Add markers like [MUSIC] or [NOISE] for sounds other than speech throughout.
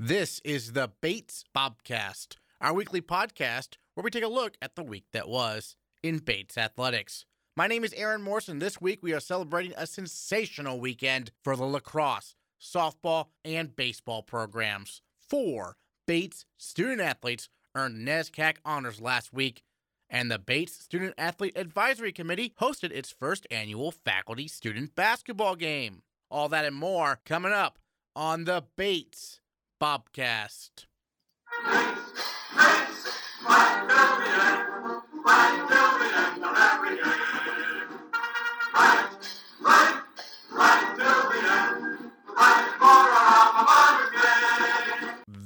This is the Bates Bobcast, our weekly podcast where we take a look at the week that was in Bates athletics. My name is Aaron Morrison. This week we are celebrating a sensational weekend for the lacrosse, softball, and baseball programs. Four Bates student athletes earned NESCAC honors last week, and the Bates Student Athlete Advisory Committee hosted its first annual faculty student basketball game. All that and more coming up on the Bates Bobcast.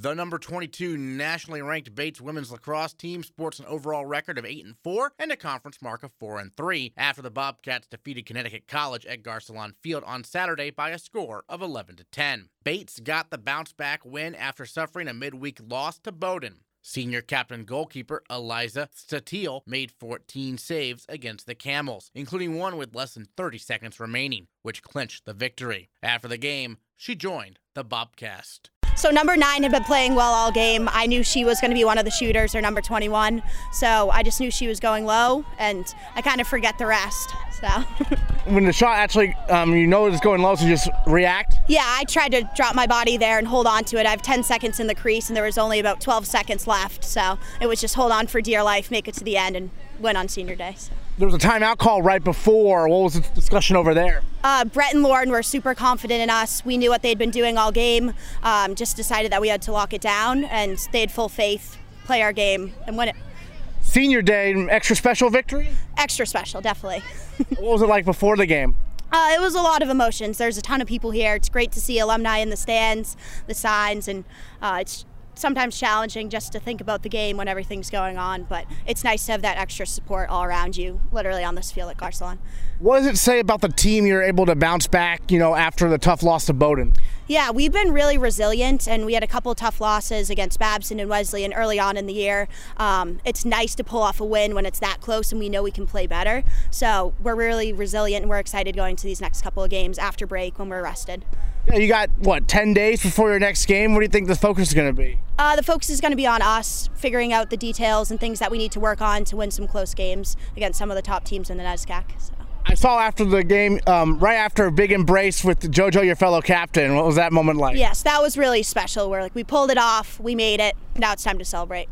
The number 22 nationally ranked Bates women's lacrosse team sports an overall record of 8 and 4 and a conference mark of 4 and 3 after the Bobcats defeated Connecticut College at Garcelon Field on Saturday by a score of 11 to 10. Bates got the bounce back win after suffering a midweek loss to Bowdoin. Senior captain goalkeeper Eliza Statile made 14 saves against the Camels, including one with less than 30 seconds remaining, which clinched the victory. After the game, she joined the Bobcast. So number nine had been playing well all game. I knew she was going to be one of the shooters, or number 21. So I just knew she was going low, and I kind of forget the rest. So [LAUGHS] when the shot actually, um, you know it's going low, so you just react. yeah, I tried to drop my body there and hold on to it. I have 10 seconds in the crease, and there was only about 12 seconds left. So it was just hold on for dear life, make it to the end, and win on senior day. So. There was a timeout call right before. What was the discussion over there? Uh, Brett and Lauren were super confident in us. We knew what they'd been doing all game. Um, just decided that we had to lock it down, and they had full faith, play our game, and win it. Senior day, extra special victory. Extra special, definitely. [LAUGHS] What was it like before the game? Uh, it was a lot of emotions. There's a ton of people here. It's great to see alumni in the stands, the signs, and uh, it's sometimes challenging just to think about the game when everything's going on. But it's nice to have that extra support all around you, literally on this field at Garcelon. What does it say about the team you're able to bounce back, you know, after the tough loss to Bowdoin? Yeah, we've been really resilient, and we had a couple tough losses against Babson and Wesleyan early on in the year. Um, it's nice to pull off a win when it's that close and we know we can play better. So we're really resilient, and we're excited going to these next couple of games after break when we're rested. Yeah, you got what, 10 days before your next game? What do you think the focus is going to be? Uh, the focus is going to be on us figuring out the details and things that we need to work on to win some close games against some of the top teams in the NESCAC. So. I saw after the game, um, right after a big embrace with JoJo, your fellow captain. What was that moment like? Yes, that was really special. We're like we pulled it off, we made it. Now it's time to celebrate.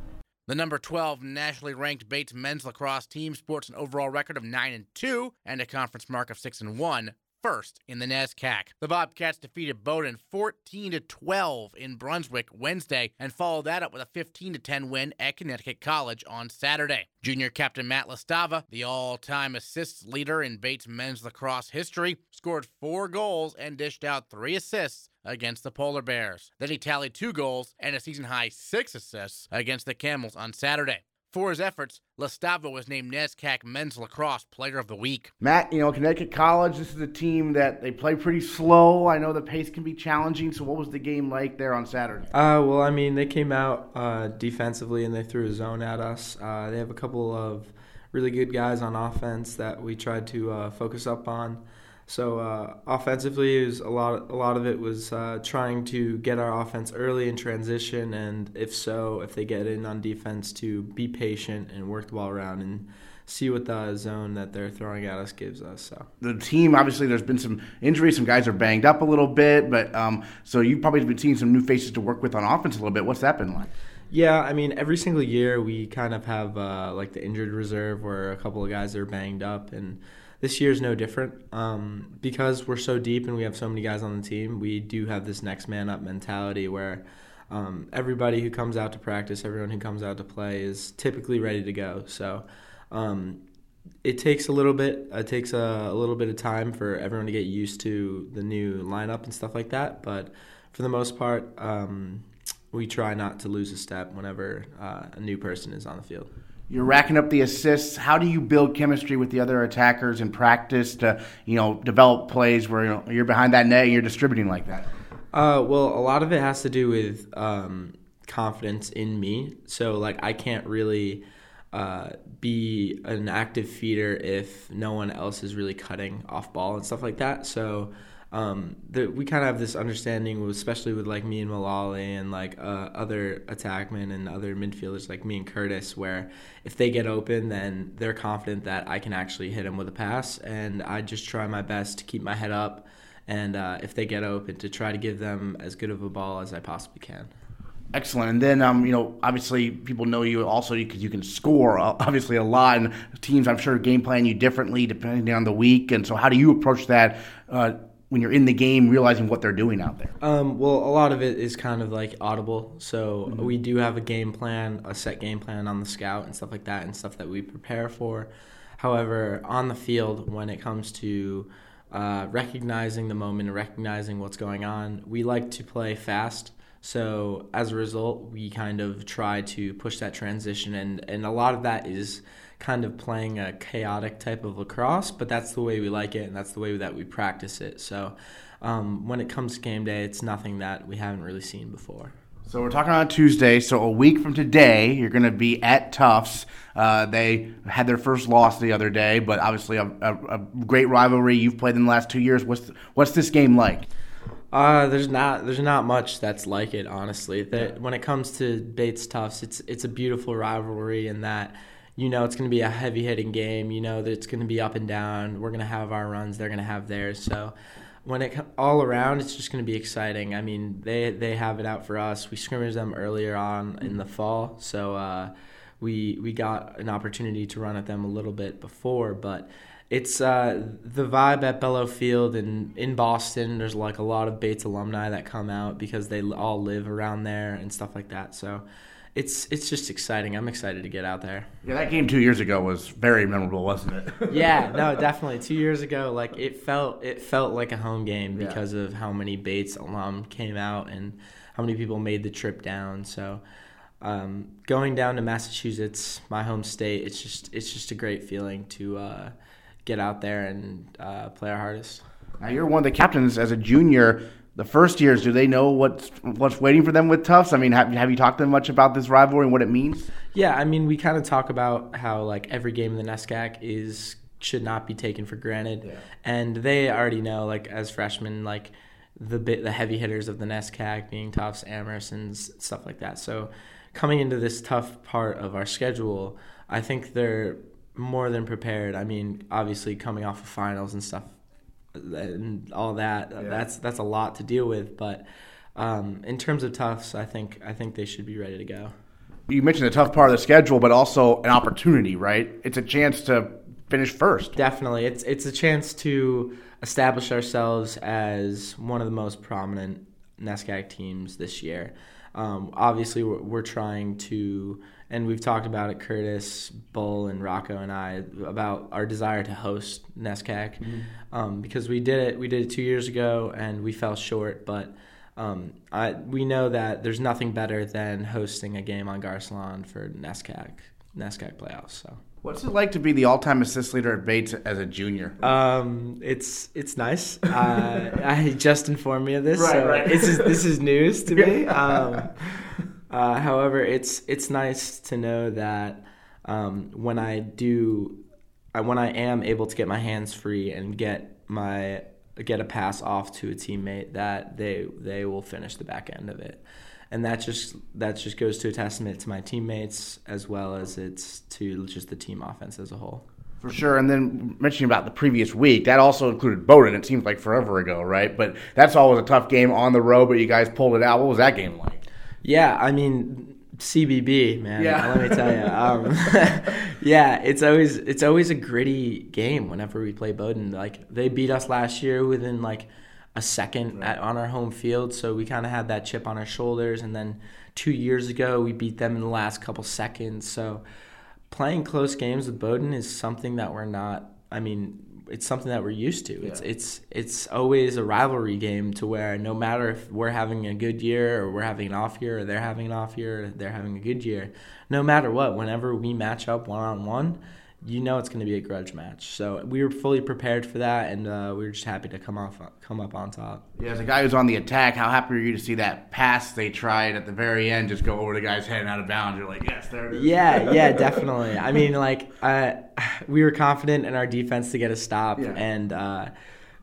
The number 12 nationally ranked Bates men's lacrosse team sports an overall record of 9 and 2 and a conference mark of 6 and 1 first in the NESCAC. The Bobcats defeated Bowdoin 14 to 12 in Brunswick Wednesday and followed that up with a 15 to 10 win at Connecticut College on Saturday. Junior captain Matt Chlastawa, the all-time assists leader in Bates men's lacrosse history, scored 4 goals and dished out 3 assists against the Polar Bears. Then he tallied 2 goals and a season-high 6 assists against the Camels on Saturday. For his efforts, Chlastawa was named NESCAC Men's Lacrosse Player of the Week. Matt, you know, Connecticut College, this is a team that they play pretty slow. I know the pace can be challenging. So, what was the game like there on Saturday? Uh, well, I mean, they came out uh, defensively and they threw a zone at us. Uh, they have a couple of really good guys on offense that we tried to uh, focus up on. So uh, offensively, it was a lot. A lot of it was uh, trying to get our offense early in transition, and if so, if they get in on defense, to be patient and work the ball around and see what the zone that they're throwing at us gives us. So The team, obviously, there's been some injuries. Some guys are banged up a little bit, but um, so you've probably been seeing some new faces to work with on offense a little bit. What's that been like? yeah, I mean, every single year we kind of have uh, like the injured reserve, where a couple of guys are banged up and this year is no different. Um, because we're so deep and we have so many guys on the team, we do have this next man up mentality where um, everybody who comes out to practice, everyone who comes out to play is typically ready to go. So um, it takes a little bit. It takes a, a, little bit of time for everyone to get used to the new lineup and stuff like that. But for the most part, um, we try not to lose a step whenever uh, a new person is on the field. You're racking up the assists. How do you build chemistry with the other attackers in practice to, you know, develop plays where you know, you're behind that net and you're distributing like that? Uh, well, a lot of it has to do with um, confidence in me. So, like, I can't really uh, be an active feeder if no one else is really cutting off ball and stuff like that. So, um, we kind of have this understanding, especially with like me and Malali and like uh, other attackmen and other midfielders like me and Curtis, where if they get open, then they're confident that I can actually hit them with a pass, and I just try my best to keep my head up, and uh, if they get open, to try to give them as good of a ball as I possibly can. Excellent. And then, um, you know, obviously people know you also because you can score uh, obviously a lot. And teams, I'm sure, game plan you differently depending on the week. And so, how do you approach that uh, when you're in the game, realizing what they're doing out there? Um, well, a lot of it is kind of like audible. So mm-hmm. we do have a game plan, a set game plan on the scout and stuff like that, and stuff that we prepare for. However, on the field, when it comes to uh, recognizing the moment and recognizing what's going on, we like to play fast so as a result, we kind of try to push that transition, and and a lot of that is kind of playing a chaotic type of lacrosse, but that's the way we like it, and that's the way that we practice it. So um, when it comes to game day, it's nothing that we haven't really seen before. So we're talking on Tuesday. So a week from today, you're going to be at Tufts. Uh, they had their first loss the other day, but obviously a, a, a great rivalry. You've played in the last two years. What's what's this game like? Uh, there's not there's not much that's like it honestly. That when it comes to Bates Tufts, it's it's a beautiful rivalry in that you know it's going to be a heavy hitting game. You know that it's going to be up and down. We're going to have our runs. They're going to have theirs. So when it all around, it's just going to be exciting. I mean, they they have it out for us. We scrimmaged them earlier on in the fall, so uh, we we got an opportunity to run at them a little bit before, but it's uh, the vibe at Bello Field and in Boston. There's like a lot of Bates alumni that come out because they all live around there and stuff like that. So it's it's just exciting. I'm excited to get out there. Yeah, that game two years ago was very memorable, wasn't it? [LAUGHS] yeah, no, [LAUGHS] definitely. Two years ago, like it felt it felt like a home game because yeah. of how many Bates alum came out and how many people made the trip down. So. Um, going down to Massachusetts, my home state, it's just it's just a great feeling to uh, get out there and uh, play our hardest. Now you're one of the captains as a junior. The first years, do they know what's what's waiting for them with Tufts? I mean, have, have you talked to them much about this rivalry and what it means? Yeah, I mean, we kind of talk about how like every game in the NESCAC is should not be taken for granted, yeah. and they already know like as freshmen like the bit the heavy hitters of the NESCAC being Tufts, Amhersons, stuff like that. So coming into this tough part of our schedule, I think they're more than prepared. I mean, obviously coming off of finals and stuff and all that, yeah. that's that's a lot to deal with. But um, in terms of Tufts, I think I think they should be ready to go. You mentioned the tough part of the schedule, but also an opportunity, right? It's a chance to finish first. Definitely, it's it's a chance to establish ourselves as one of the most prominent NESCAC teams this year. Um, obviously, we're, we're trying to and we've talked about it, Curtis, Bull, and Rocco and I about our desire to host NESCAC mm-hmm. um, because we did it. We did it two years ago and we fell short, but um, I, we know that there's nothing better than hosting a game on Garcelon for NESCAC NESCAC playoffs. So. What's it like to be the all-time assist leader at Bates as a junior? Um, it's it's nice. Uh, [LAUGHS] I just informed me of this, right, so right. this is this is news to me. [LAUGHS] Um, uh, however, it's it's nice to know that um, when I do, uh, when I am able to get my hands free and get my get a pass off to a teammate, that they they will finish the back end of it, and that just that just goes to a testament to my teammates as well as it's to just the team offense as a whole. For sure. And then mentioning about the previous week, that also included Bowdoin. It seems like forever ago, right? But that's always a tough game on the road, but you guys pulled it out. What was that game like? Yeah, I mean CBB, man. Yeah. Let me tell you. Um, [LAUGHS] yeah, it's always it's always a gritty game whenever we play Bowdoin. Like they beat us last year within like a second right. at, on our home field, so we kind of had that chip on our shoulders. And then two years ago, we beat them in the last couple seconds. So playing close games with Bowdoin is something that we're not. I mean, it's something that we're used to. Yeah. It's it's it's always a rivalry game to where no matter if we're having a good year or we're having an off year or they're having an off year or they're having a good year, no matter what, whenever we match up one on one, you know it's going to be a grudge match. So we were fully prepared for that, and uh, we were just happy to come off, come up on top. Yeah, as a guy who's on the attack, how happy are you to see that pass they tried at the very end just go over the guy's head and out of bounds? You're like, yes, there it is. Yeah, [LAUGHS] yeah, definitely. I mean, like, uh, we were confident in our defense to get a stop, yeah. and. Uh,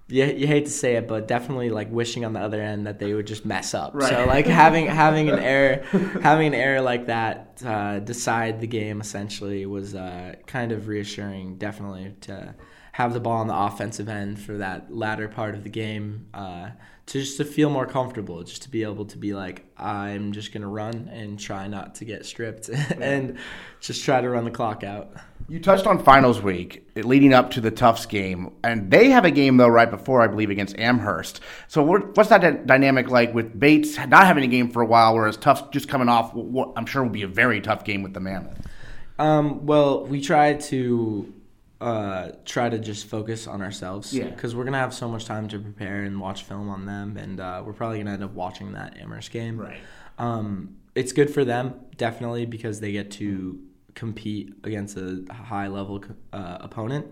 you, you hate to say it, but definitely like wishing on the other end that they would just mess up. Right. So like having having an [LAUGHS] error, having an error like that uh, decide the game essentially was uh, kind of reassuring. Definitely to have the ball on the offensive end for that latter part of the game. Uh, to just to feel more comfortable, just to be able to be like, I'm just gonna run and try not to get stripped, [LAUGHS] and just try to run the clock out. You touched on finals week leading up to the Tufts game, and they have a game though right before I believe against Amherst. So what's that dynamic like with Bates not having a game for a while, whereas Tufts just coming off what I'm sure will be a very tough game with the Mammoth. Um, well, we try to uh, try to just focus on ourselves. Yeah. Because we're gonna have so much time to prepare and watch film on them, and uh, we're probably gonna end up watching that Amherst game. Right. Um, it's good for them definitely because they get to compete against a high level uh, opponent.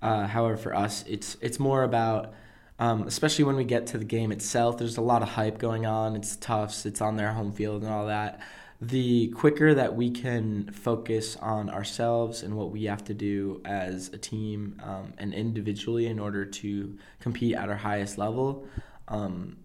Uh, however, for us, it's it's more about. Um, especially when we get to the game itself, there's a lot of hype going on. It's Tufts. It's on their home field and all that the quicker that we can focus on ourselves and what we have to do as a team um, and individually in order to compete at our highest level um,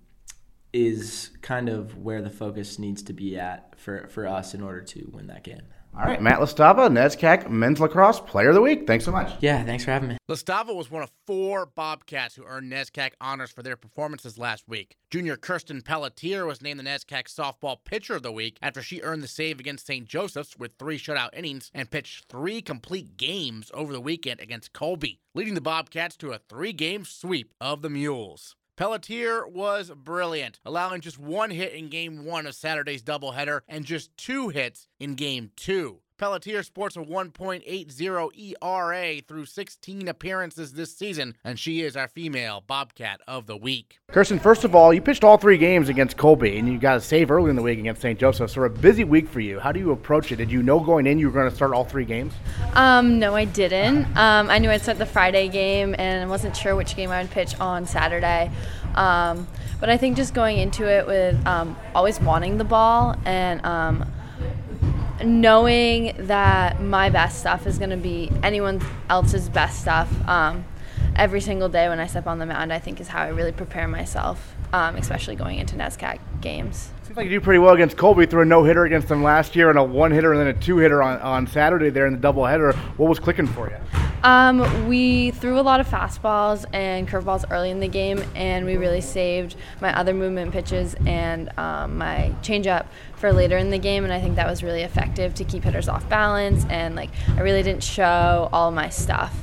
is kind of where the focus needs to be at for, for us in order to win that game. All right, Matt Chlastawa, NESCAC Men's Lacrosse Player of the Week. Thanks so much. Yeah, thanks for having me. Chlastawa was one of four Bobcats who earned NESCAC honors for their performances last week. Junior Kirsten Pelletier was named the NESCAC Softball Pitcher of the Week after she earned the save against St. Joseph's with three shutout innings and pitched three complete games over the weekend against Colby, leading the Bobcats to a three game sweep of the Mules. Pelletier was brilliant, allowing just one hit in game one of Saturday's doubleheader and just two hits in game two. Pelletier sports a 1.80 ERA through 16 appearances this season, and she is our female Bobcat of the week. Kirsten, first of all, you pitched all three games against Colby, and you got a save early in the week against St. Joseph. So a busy week for you. How do you approach it? Did you know going in you were going to start all three games? Um, no, I didn't. Um, I knew I'd start the Friday game, and I wasn't sure which game I would pitch on Saturday. Um, but I think just going into it with um, always wanting the ball and um, knowing that my best stuff is going to be anyone else's best stuff um, every single day when I step on the mound, I think is how I really prepare myself, um, especially going into NESCAC games. Seems like you do pretty well against Colby. Threw a no hitter against them last year and a one hitter and then a two hitter on, on Saturday there in the double header. What was clicking for you? Um, we threw a lot of fastballs and curveballs early in the game, and we really saved my other movement pitches and um, my changeup for later in the game. And I think that was really effective to keep hitters off balance. And like, I really didn't show all my stuff.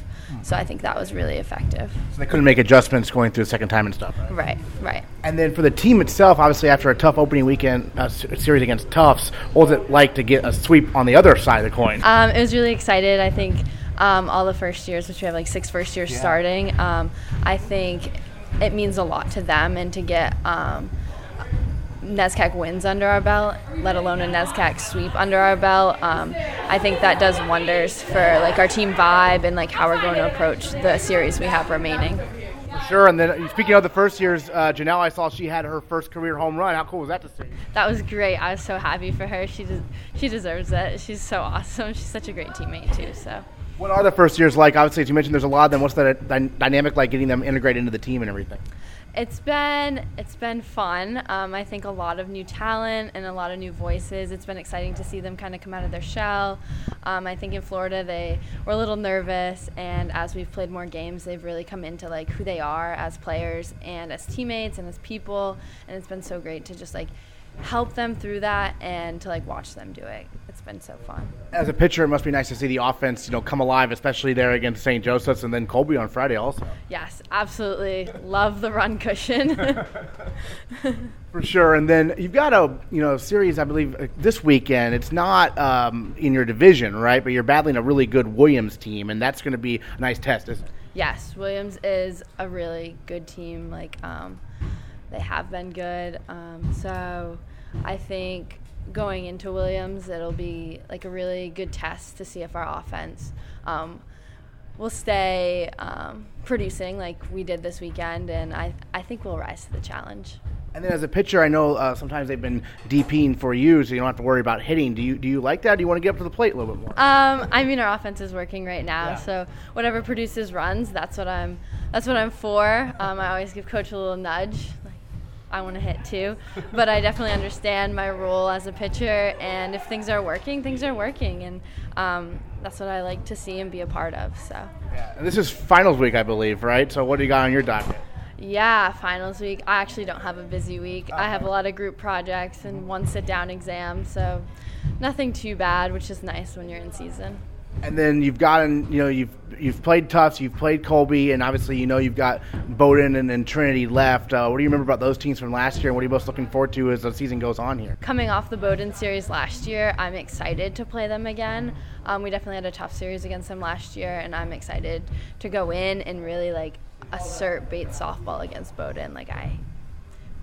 So I think that was really effective. So they couldn't make adjustments going through the second time and stuff. Right, right. right. And then for the team itself, obviously after a tough opening weekend uh, series against Tufts, what was it like to get a sweep on the other side of the coin? Um, it was really excited. I think um, all the first years, which we have like six first years yeah. starting, um, I think it means a lot to them and to get um, NESCAC wins under our belt, let alone a NESCAC sweep under our belt. Um, I think that does wonders for like our team vibe and like how we're going to approach the series we have remaining. For sure, and then speaking of the first years, uh, Janelle, I saw she had her first career home run. How cool was that to see? That was great. I was so happy for her. She des- she deserves it. She's so awesome. She's such a great teammate too. So. What are the first years like? Obviously, as you mentioned, there's a lot of them. What's the dynamic like getting them integrated into the team and everything? It's been it's been fun. Um, I think a lot of new talent and a lot of new voices. It's been exciting to see them kind of come out of their shell. Um, I think in Florida they were a little nervous, and as we've played more games, they've really come into like who they are as players and as teammates and as people. And it's been so great to just like help them through that and to like watch them do it. It's been so fun. As a pitcher, it must be nice to see the offense, you know, come alive, especially there against St. Joseph's and then Colby on Friday also. Yes, absolutely. Love the run cushion. [LAUGHS] For sure. And then you've got a, you know, series I believe uh, this weekend. It's not um, in your division, right? But you're battling a really good Williams team and that's going to be a nice test, isn't it? Yes, Williams is a really good team like um, they have been good. Um, so I think going into Williams, it'll be like a really good test to see if our offense um, will stay um, producing like we did this weekend, and I, I think we'll rise to the challenge. And then as a pitcher, I know uh, sometimes they've been DPing for you, so you don't have to worry about hitting. Do you do you like that? do you want to get up to the plate a little bit more? Um, I mean, our offense is working right now, yeah. so whatever produces runs, that's what I'm that's what I'm for. Um, I always give coach a little nudge. I want to hit too, but I definitely understand my role as a pitcher. And if things are working, things are working, and um, that's what I like to see and be a part of. So. Yeah, and this is finals week, I believe, right? So what do you got on your docket? Yeah, finals week. I actually don't have a busy week. I have a lot of group projects and one sit down exam, so nothing too bad, which is nice when you're in season. And then you've gotten, you know, you've you've played Tufts, you've played Colby, and obviously you know you've got Bowdoin and, and Trinity left. Uh, what do you remember about those teams from last year, and what are you most looking forward to as the season goes on here? Coming off the Bowdoin series last year, I'm excited to play them again. Um, we definitely had a tough series against them last year, and I'm excited to go in and really like assert Bates softball against Bowdoin. Like I,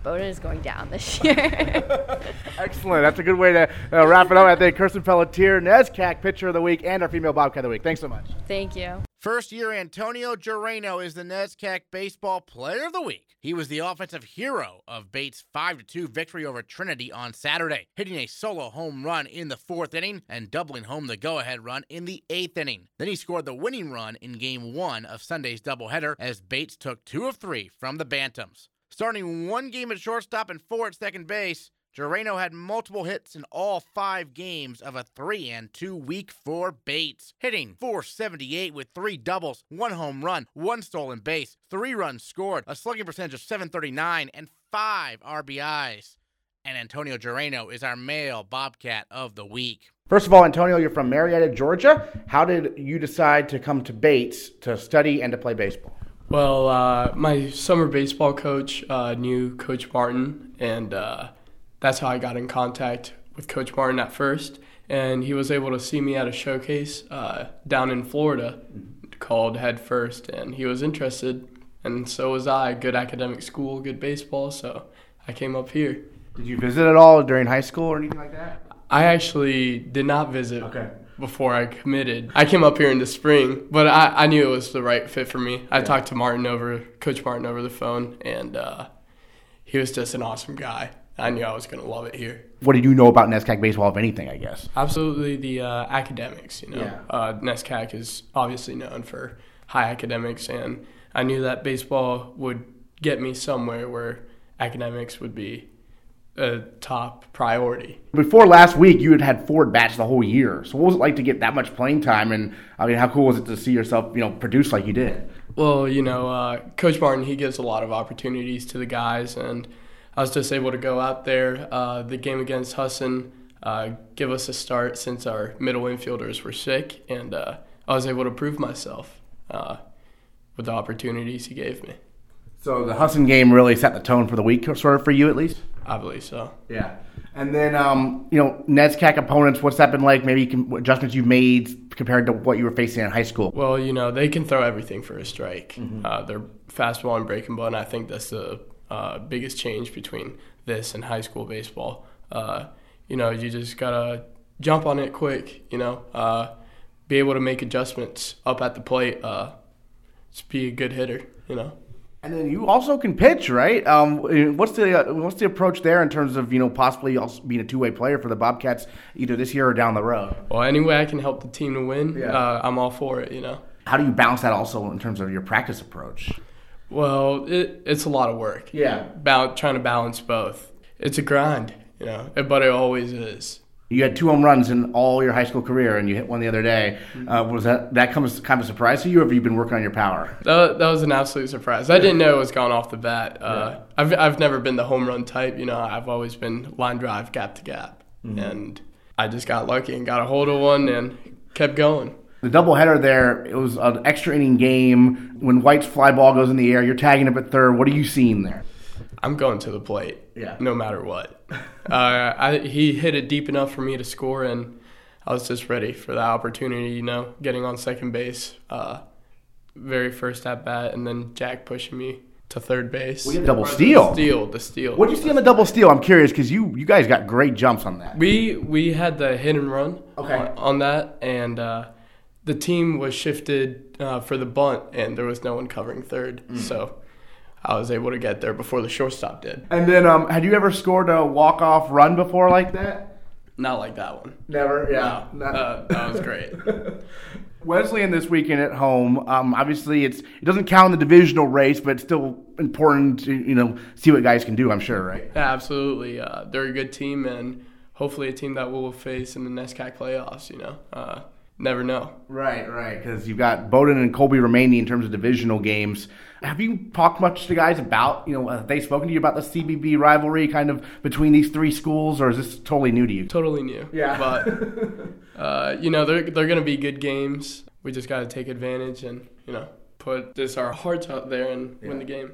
Bowdoin is going down this [LAUGHS] year. [LAUGHS] Excellent. That's a good way to uh, wrap it up. I think Kirsten Pelletier, NESCAC Pitcher of the Week, and our female Bobcat of the Week. Thanks so much. Thank you. First year Antonio Jareno is the NESCAC Baseball Player of the Week. He was the offensive hero of Bates' 5 2 victory over Trinity on Saturday, hitting a solo home run in the fourth inning and doubling home the go ahead run in the eighth inning. Then he scored the winning run in game one of Sunday's doubleheader as Bates took two of three from the Bantams. Starting one game at shortstop and four at second base, Jareno had multiple hits in all five games of a 3 and 2 week for Bates, hitting 478 with three doubles, one home run, one stolen base, three runs scored, a slugging percentage of 739, and five RBIs. And Antonio Jareno is our male Bobcat of the week. First of all, Antonio, you're from Marietta, Georgia. How did you decide to come to Bates to study and to play baseball? Well, uh, my summer baseball coach uh, knew Coach Martin, and uh, that's how I got in contact with Coach Martin at first, and he was able to see me at a showcase uh, down in Florida called Head First, and he was interested, and so was I. Good academic school, good baseball, so I came up here. Did you visit at all during high school or anything like that? I actually did not visit. Okay. Before I committed, I came up here in the spring, but I, I knew it was the right fit for me. I yeah. talked to Martin over, Coach Martin over the phone, and uh, he was just an awesome guy. I knew I was going to love it here. What did you know about NESCAC baseball, if anything, I guess? Absolutely the uh, academics, you know. Yeah. Uh, NESCAC is obviously known for high academics, and I knew that baseball would get me somewhere where academics would be a top priority. Before last week, you had had four bats the whole year. So what was it like to get that much playing time? And I mean, how cool was it to see yourself, you know, produce like you did? Well, you know, uh, Coach Martin, he gives a lot of opportunities to the guys, and – I was just able to go out there. Uh, the game against Husson uh, give us a start since our middle infielders were sick, and uh, I was able to prove myself uh, with the opportunities he gave me. So the Husson game really set the tone for the week, sort of for you at least. I believe so. Yeah. And then, um, you know, NESCAC opponents, what's that been like? Maybe can, adjustments you've made compared to what you were facing in high school? Well, you know, they can throw everything for a strike. Mm-hmm. Uh, they're fastball and breaking ball, and I think that's the uh, biggest change between this and high school baseball. Uh, you know, you just gotta jump on it quick. You know, uh, be able to make adjustments up at the plate. Uh, just be a good hitter. You know. And then you also can pitch, right? Um, what's the uh, what's the approach there in terms of you know possibly also being a two way player for the Bobcats either this year or down the road? Well, any way I can help the team to win, yeah. uh, I'm all for it. You know. How do you balance that also in terms of your practice approach? Well, it, it's a lot of work. Yeah. About trying to balance both. It's a grind, you know, but it always is. You had two home runs in all your high school career, and you hit one the other day. Mm-hmm. Uh, was that that comes kind of a surprise to you, or have you been working on your power? That, that was an absolute surprise. I didn't know it was going off the bat. Uh, yeah. I've I've never been the home run type. You know, I've always been line drive, gap to gap, mm-hmm. and I just got lucky and got a hold of one and kept going. The doubleheader there, it was an extra inning game. When White's fly ball goes in the air, you're tagging up at third. What are you seeing there? I'm going to the plate. Yeah. No matter what. uh, I, he hit it deep enough for me to score, and I was just ready for that opportunity. You know, getting on second base, uh, very first at bat, and then Jack pushing me to third base. We double steal. The steal, the steal. What did you see on the double steal? I'm curious because you you guys got great jumps on that. We we had the hit and run okay. on, on that, and uh, the team was shifted uh, for the bunt, and there was no one covering third. Mm. So I was able to get there before the shortstop did. And then, um, had you ever scored a walk off run before like that? Not like that one. Never. Yeah, no, uh, that was great. [LAUGHS] Wesleyan this weekend at home. Um, obviously, it's it doesn't count in the divisional race, but it's still important to you know see what guys can do. I'm sure, right? Yeah, absolutely. Uh, they're a good team, and hopefully a team that we'll face in the NESCAC playoffs. You know, uh, never know. Right, right. Because you've got Bowdoin and Colby remaining in terms of divisional games. Have you talked much to guys about, you know, have they spoken to you about the CBB rivalry kind of between these three schools, or is this totally new to you? Totally new. Yeah. But, [LAUGHS] uh, you know, they're, they're going to be good games. We just got to take advantage and, you know, put just our hearts out there and yeah. win the game.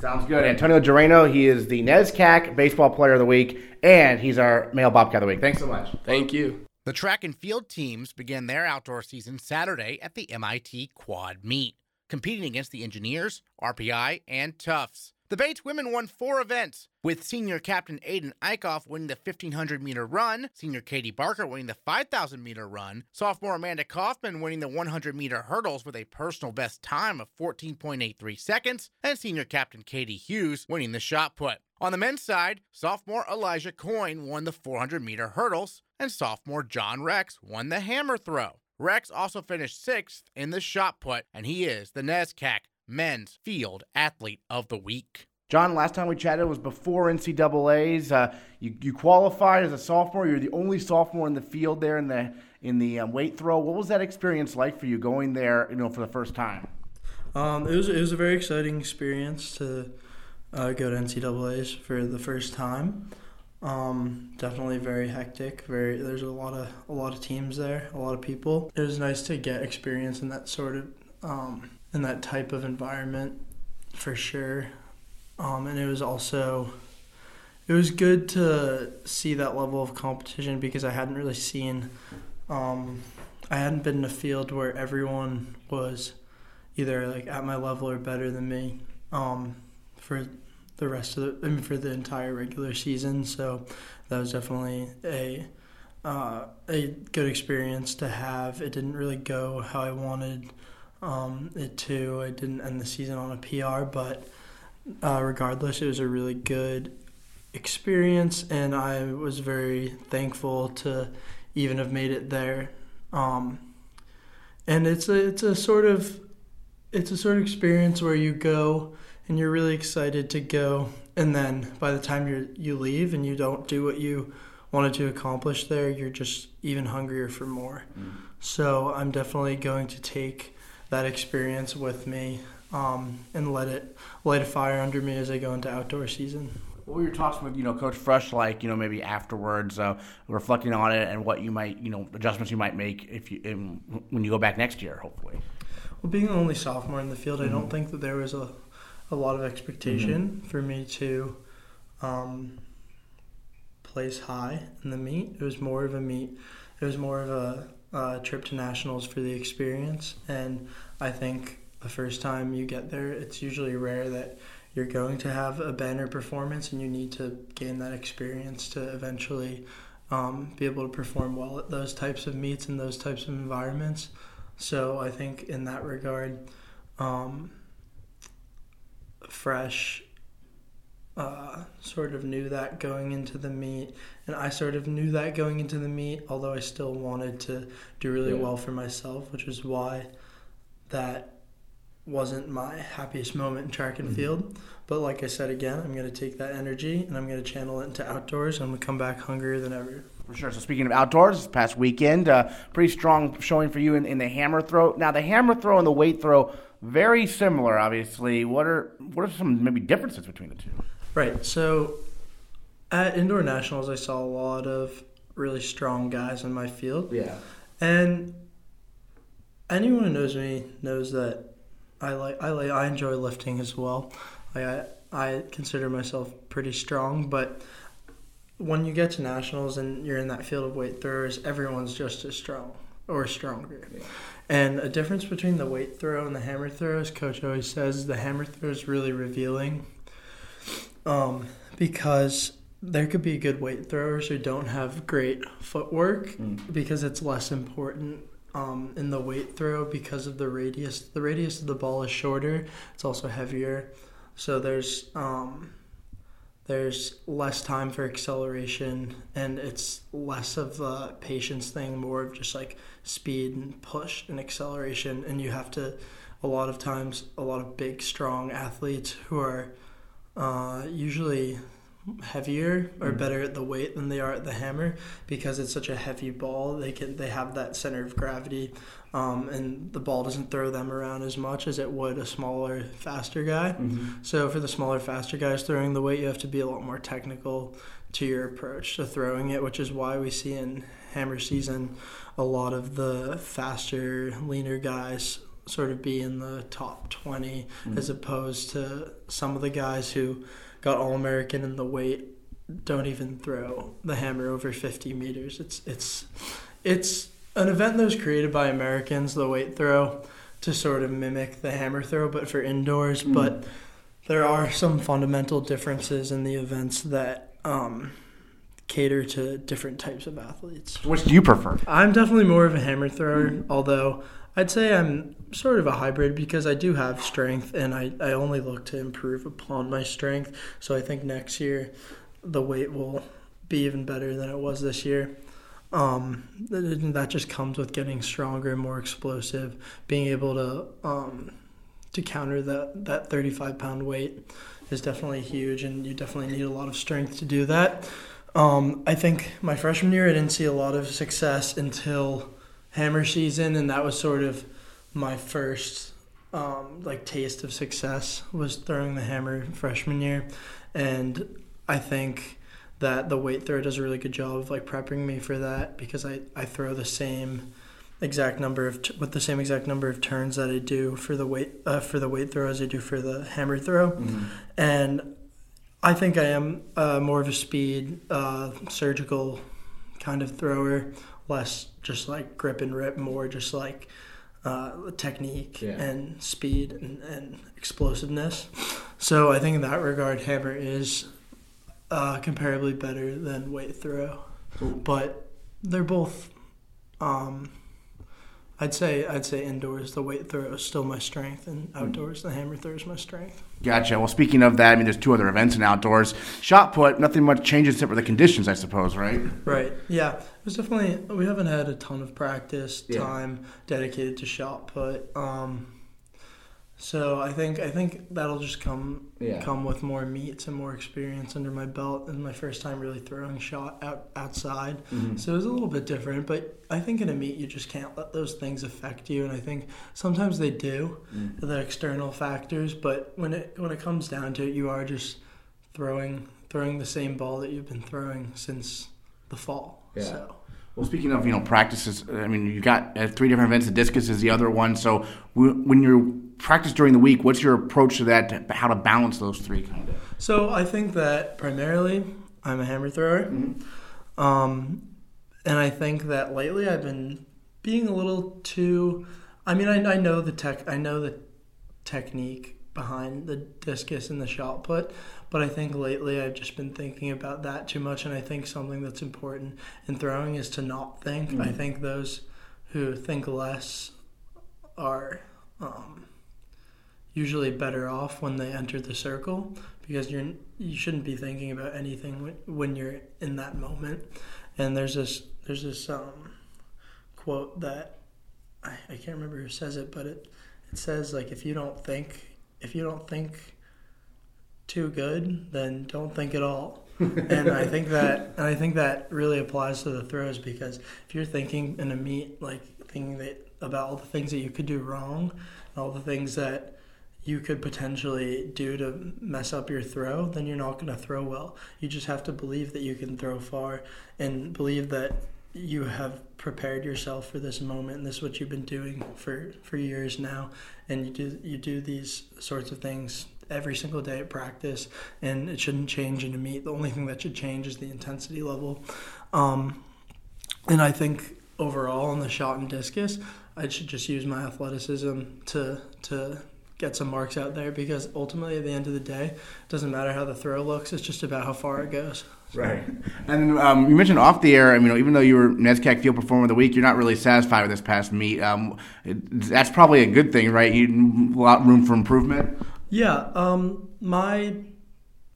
Sounds good. Antonio Jareno, he is the NESCAC Baseball Player of the Week, and he's our Male Bobcat of the Week. Thanks so much. Thank you. The track and field teams began their outdoor season Saturday at the MIT Quad Meet, competing against the Engineers, RPI, and Tufts. The Bates women won four events, with senior captain Aiden Eichhoff winning the 1500 meter run, senior Katie Barker winning the 5000 meter run, sophomore Amanda Kaufman winning the 100 meter hurdles with a personal best time of 14.83 seconds, and senior captain Katie Hughes winning the shot put. On the men's side, sophomore Elijah Coyne won the 400 meter hurdles, and sophomore John Rex won the hammer throw. Rex also finished sixth in the shot put, and he is the NESCAC Men's Field Athlete of the Week. John, last time we chatted was before NCAA's. Uh, you, you qualified as a sophomore. You're the only sophomore in the field there in the in the um, weight throw. What was that experience like for you going there, you know, for the first time? Um, it was it was a very exciting experience to uh, go to NCAA's for the first time. Um, definitely very hectic. Very there's a lot of a lot of teams there, a lot of people. It was nice to get experience in that sort of um, in that type of environment for sure. Um, and it was also it was good to see that level of competition because I hadn't really seen um, I hadn't been in a field where everyone was either like at my level or better than me. Um, for the rest of the I mean, for the entire regular season. So that was definitely a uh, a good experience to have. It didn't really go how I wanted um, it to. I didn't end the season on a PR, but uh, regardless, it was a really good experience, and I was very thankful to even have made it there. Um, and it's a it's a sort of it's a sort of experience where you go and you're really excited to go and then by the time you you leave and you don't do what you wanted to accomplish there you're just even hungrier for more mm. so i'm definitely going to take that experience with me um, and let it light a fire under me as i go into outdoor season what were your talks with you know Coach Fresh like you know maybe afterwards, uh, reflecting on it and what you might you know adjustments you might make if you in, when you go back next year, hopefully. Well, being the only sophomore in the field, mm-hmm. I don't think that there was a a lot of expectation mm-hmm. for me to um, place high in the meet. It was more of a meet. It was more of a, a trip to nationals for the experience, and I think the first time you get there, it's usually rare that you're going to have a banner performance, and you need to gain that experience to eventually um, be able to perform well at those types of meets and those types of environments. So I think in that regard. Um, fresh uh, sort of knew that going into the meet, and I sort of knew that going into the meet, although I still wanted to do really yeah. well for myself, which was why that wasn't my happiest moment in track and mm-hmm. field. But like I said again, I'm going to take that energy and I'm going to channel it into outdoors. And I'm going to come back hungrier than ever. For sure. So speaking of outdoors, this past weekend, uh, pretty strong showing for you in, in the hammer throw. Now the hammer throw and the weight throw very similar, obviously. What are what are some maybe differences between the two? Right. So at indoor nationals, I saw a lot of really strong guys in my field. Yeah. And anyone who knows me knows that I like I like I enjoy lifting as well. Like I I consider myself pretty strong, but when you get to nationals and you're in that field of weight throwers, everyone's just as strong or stronger. Yeah. And a difference between the weight throw and the hammer throw, as coach always says, the hammer throw is really revealing. Um, because there could be good weight throwers who don't have great footwork mm. because it's less important um, in the weight throw because of the radius. The radius of the ball is shorter. It's also heavier. So there's um, there's less time for acceleration and it's less of a patience thing, more of just like speed and push and acceleration. And you have to, a lot of times, a lot of big, strong athletes who are uh, usually heavier or mm-hmm. better at the weight than they are at the hammer because it's such a heavy ball. They can they have that center of gravity, um, and the ball doesn't throw them around as much as it would a smaller, faster guy. Mm-hmm. So for the smaller, faster guys throwing the weight, you have to be a lot more technical to your approach to throwing it, which is why we see in hammer season a lot of the faster, leaner guys sort of be in the top 20 mm-hmm. as opposed to some of the guys who got All American in the weight don't even throw the hammer over 50 meters. It's it's it's an event that was created by Americans, the weight throw, to sort of mimic the hammer throw, but for indoors. Mm. But there are some fundamental differences in the events that um, cater to different types of athletes. Which do you prefer? I'm definitely more of a hammer thrower, mm. although I'd say I'm sort of a hybrid because I do have strength and I, I only look to improve upon my strength. So I think next year the weight will be even better than it was this year. Um, that just comes with getting stronger and more explosive, being able to um, to counter that that 35 pound weight is definitely huge, and you definitely need a lot of strength to do that. Um, I think my freshman year I didn't see a lot of success until hammer season, and that was sort of my first um, like taste of success was throwing the hammer freshman year, and I think that the weight throw does a really good job of like prepping me for that because I, I throw the same exact number of t- with the same exact number of turns that I do for the weight uh, for the weight throw as I do for the hammer throw, mm-hmm. and I think I am uh, more of a speed uh, surgical kind of thrower less just like grip and rip, more just like uh, technique yeah. and speed and, and, explosiveness. So I think in that regard, hammer is uh, comparably better than weight throw, but they're both. Um, I'd say I'd say indoors the weight throw is still my strength, and outdoors the hammer throw is my strength. Gotcha. Well, speaking of that, I mean, there's two other events in outdoors. Shot put, nothing much changes except for the conditions, I suppose, right? Right. Yeah. It was definitely we haven't had a ton of practice time yeah. dedicated to shot put. Um, so I think I think that'll just come yeah. come with more meets and more experience under my belt and my first time really throwing shot out outside. Mm-hmm. So it was a little bit different, but I think in a meet you just can't let those things affect you and I think sometimes they do, mm. the external factors, but when it when it comes down to it you are just throwing throwing the same ball that you've been throwing since the fall. Yeah. So well, speaking of you know practices, I mean you got uh, three different events. The discus is the other one. So when you're practice during the week, what's your approach to that? To, how to balance those three? Kind of. So I think that primarily I'm a hammer thrower, mm-hmm. um, and I think that lately I've been being a little too. I mean, I, I know the tech. I know the technique behind the discus and the shot put, but I think lately I've just been thinking about that too much, and I think something that's important in throwing is to not think. Mm-hmm. I think those who think less are um, usually better off when they enter the circle because you're you shouldn't be thinking about anything when you're in that moment. And there's this there's this um, quote that I, I can't remember who says it, but it it says like if you don't think if you don't think too good, then don't think at all. [LAUGHS] and I think that and I think that really applies to the throws because if you're thinking in a meet like thinking that about all the things that you could do wrong, all the things that you could potentially do to mess up your throw, then you're not going to throw well. You just have to believe that you can throw far and believe that you have prepared yourself for this moment and this is what you've been doing for, for years now and you do you do these sorts of things every single day at practice and it shouldn't change in a meet the only thing that should change is the intensity level. Um, and i think overall in the shot and discus i should just use my athleticism to to get some marks out there because ultimately at the end of the day it doesn't matter how the throw looks it's just about how far it goes. Right. And um, you mentioned off the air I mean, even though you were NESCAC field performer of the week you're not really satisfied with this past meet. Um, it, that's probably a good thing right? You a lot room for improvement Yeah, um, my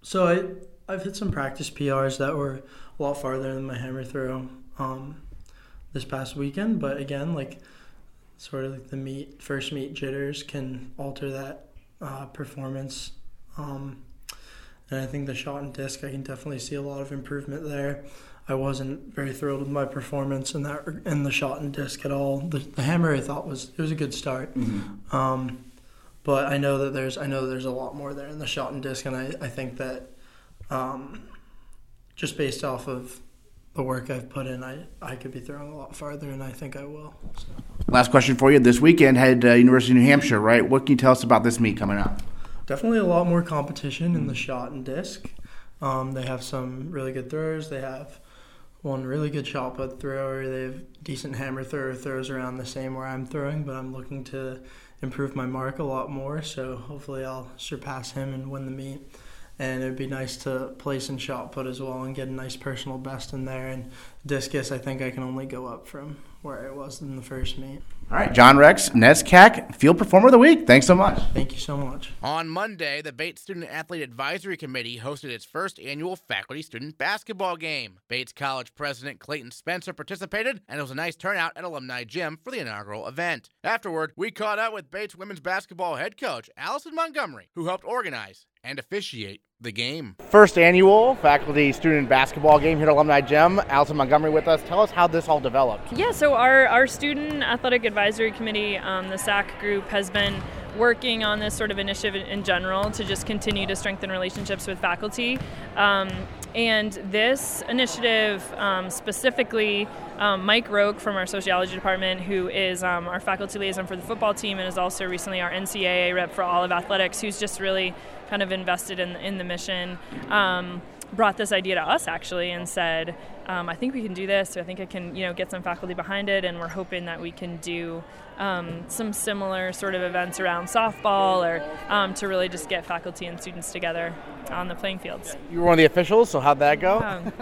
so I I've hit some practice PRs that were a lot farther than my hammer throw um, this past weekend, but again, like sort of like the meet first meet jitters can alter that uh, performance. Um, and I think the shot and disc, I can definitely see a lot of improvement there. I wasn't very thrilled with my performance in that in the shot and disc at all. The, the hammer I thought was it was a good start, mm-hmm. um, but I know that there's I know that there's a lot more there in the shot and disc, and I, I think that um, just based off of the work I've put in, I, I could be throwing a lot farther, and I think I will. So. Last question for you. This weekend had uh, University of New Hampshire, right? What can you tell us about this meet coming up? Definitely a lot more competition in the shot and disc. Um, they have some really good throwers. They have one really good shot put thrower. They have decent hammer thrower throws around the same where I'm throwing, but I'm looking to improve my mark a lot more. So hopefully I'll surpass him and win the meet. And it'd be nice to place in shot put as well and get a nice personal best in there. And discus, I think I can only go up from where I was in the first meet. All right, John Rex, NESCAC Field Performer of the Week. Thanks so much. Thank you so much. On Monday, the Bates Student Athlete Advisory Committee hosted its first annual faculty student basketball game. Bates College President Clayton Spencer participated, and it was a nice turnout at Alumni Gym for the inaugural event. Afterward, we caught up with Bates women's basketball head coach Alison Montgomery, who helped organize and officiate the game. First annual faculty student basketball game here at Alumni Gym. Alison Montgomery with us. Tell us how this all developed. Yeah, so our, our student athletic advisory committee, um, the SAAC group, has been working on this sort of initiative in general to just continue to strengthen relationships with faculty. Um, and this initiative um, specifically, um, Mike Rocque from our sociology department, who is um, our faculty liaison for the football team and is also recently our NCAA rep for all of athletics, who's just really kind of invested in, in the mission, um, brought this idea to us actually and said, um, I think we can do this. I think I can, you know, get some faculty behind it, and we're hoping that we can do um, some similar sort of events around softball or um, to really just get faculty and students together on the playing fields. You were one of the officials, so how'd that go? Um,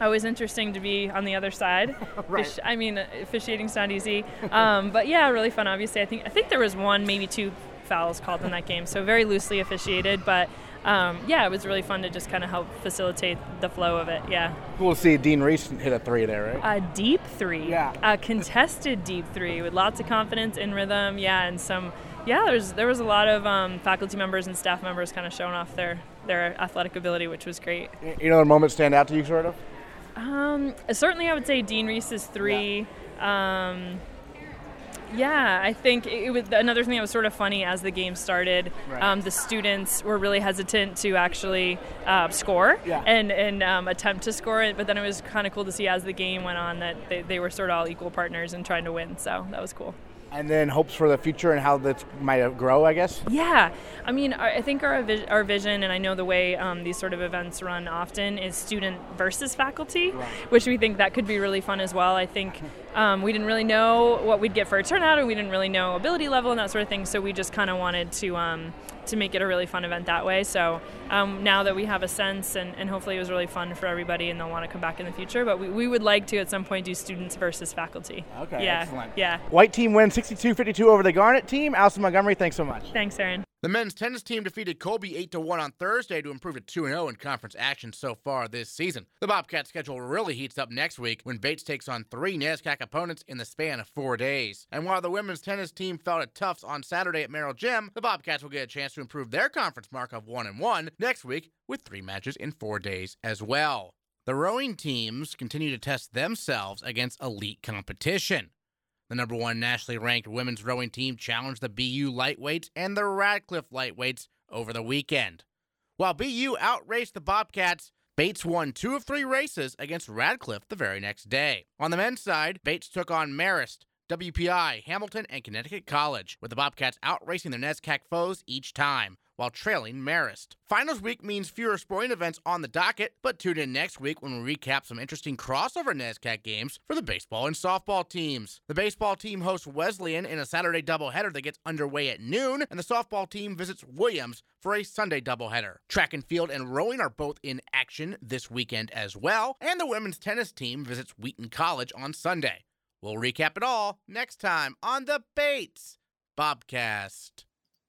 always interesting to be on the other side. [LAUGHS] right. Fish, I mean, officiating's not easy, um, but yeah, really fun. Obviously, I think I think there was one, maybe two fouls called in that game, so very loosely officiated, but. Um, yeah, it was really fun to just kind of help facilitate the flow of it. Yeah. Cool to see Dean Reese hit a three there, right? A deep three. Yeah. A contested deep three with lots of confidence in rhythm. Yeah, and some. Yeah, there's there was a lot of um, faculty members and staff members kind of showing off their their athletic ability, which was great. You know, the moments stand out to you, sort of. Um, certainly, I would say Dean Reese's three. Yeah. Um, yeah, I think it was another thing that was sort of funny as the game started. Right. Um, the students were really hesitant to actually uh, score yeah. and and um, attempt to score it, but then it was kind of cool to see as the game went on that they, they were sort of all equal partners and trying to win. So that was cool and then hopes for the future and how that might grow, I guess. Yeah, I mean, I think our our vision, and I know the way um, these sort of events run often is student versus faculty, right. which we think that could be really fun as well. I think um, we didn't really know what we'd get for a turnout, and we didn't really know ability level and that sort of thing. So we just kind of wanted to um, to make it a really fun event that way. So um, now that we have a sense, and, and hopefully it was really fun for everybody, and they'll want to come back in the future. But we, we would like to at some point do students versus faculty. Okay, yeah, excellent. Yeah. White team wins 62-52 over the Garnet team. Alison Montgomery, thanks so much. Thanks, Aaron. The men's tennis team defeated Colby 8 1 on Thursday to improve to 2 0 in conference action so far this season. The Bobcats schedule really heats up next week when Bates takes on three NESCAC opponents in the span of four days. And while the women's tennis team fell at Tufts on Saturday at Merrill Gym, the Bobcats will get a chance to improve their conference mark of 1 1 next week with three matches in four days as well. The rowing teams continue to test themselves against elite competition. The number one nationally ranked women's rowing team challenged the BU lightweights and the Radcliffe lightweights over the weekend. While BU outraced the Bobcats, Bates won two of three races against Radcliffe the very next day. On the men's side, Bates took on Marist, WPI, Hamilton, and Connecticut College, with the Bobcats outracing their NESCAC foes each time while trailing Marist. Finals week means fewer sporting events on the docket, but tune in next week when we recap some interesting crossover NESCAC games for the baseball and softball teams. The baseball team hosts Wesleyan in a Saturday doubleheader that gets underway at noon, and the softball team visits Williams for a Sunday doubleheader. Track and field and rowing are both in action this weekend as well, and the women's tennis team visits Wheaton College on Sunday. We'll recap it all next time on the Bates Bobcast.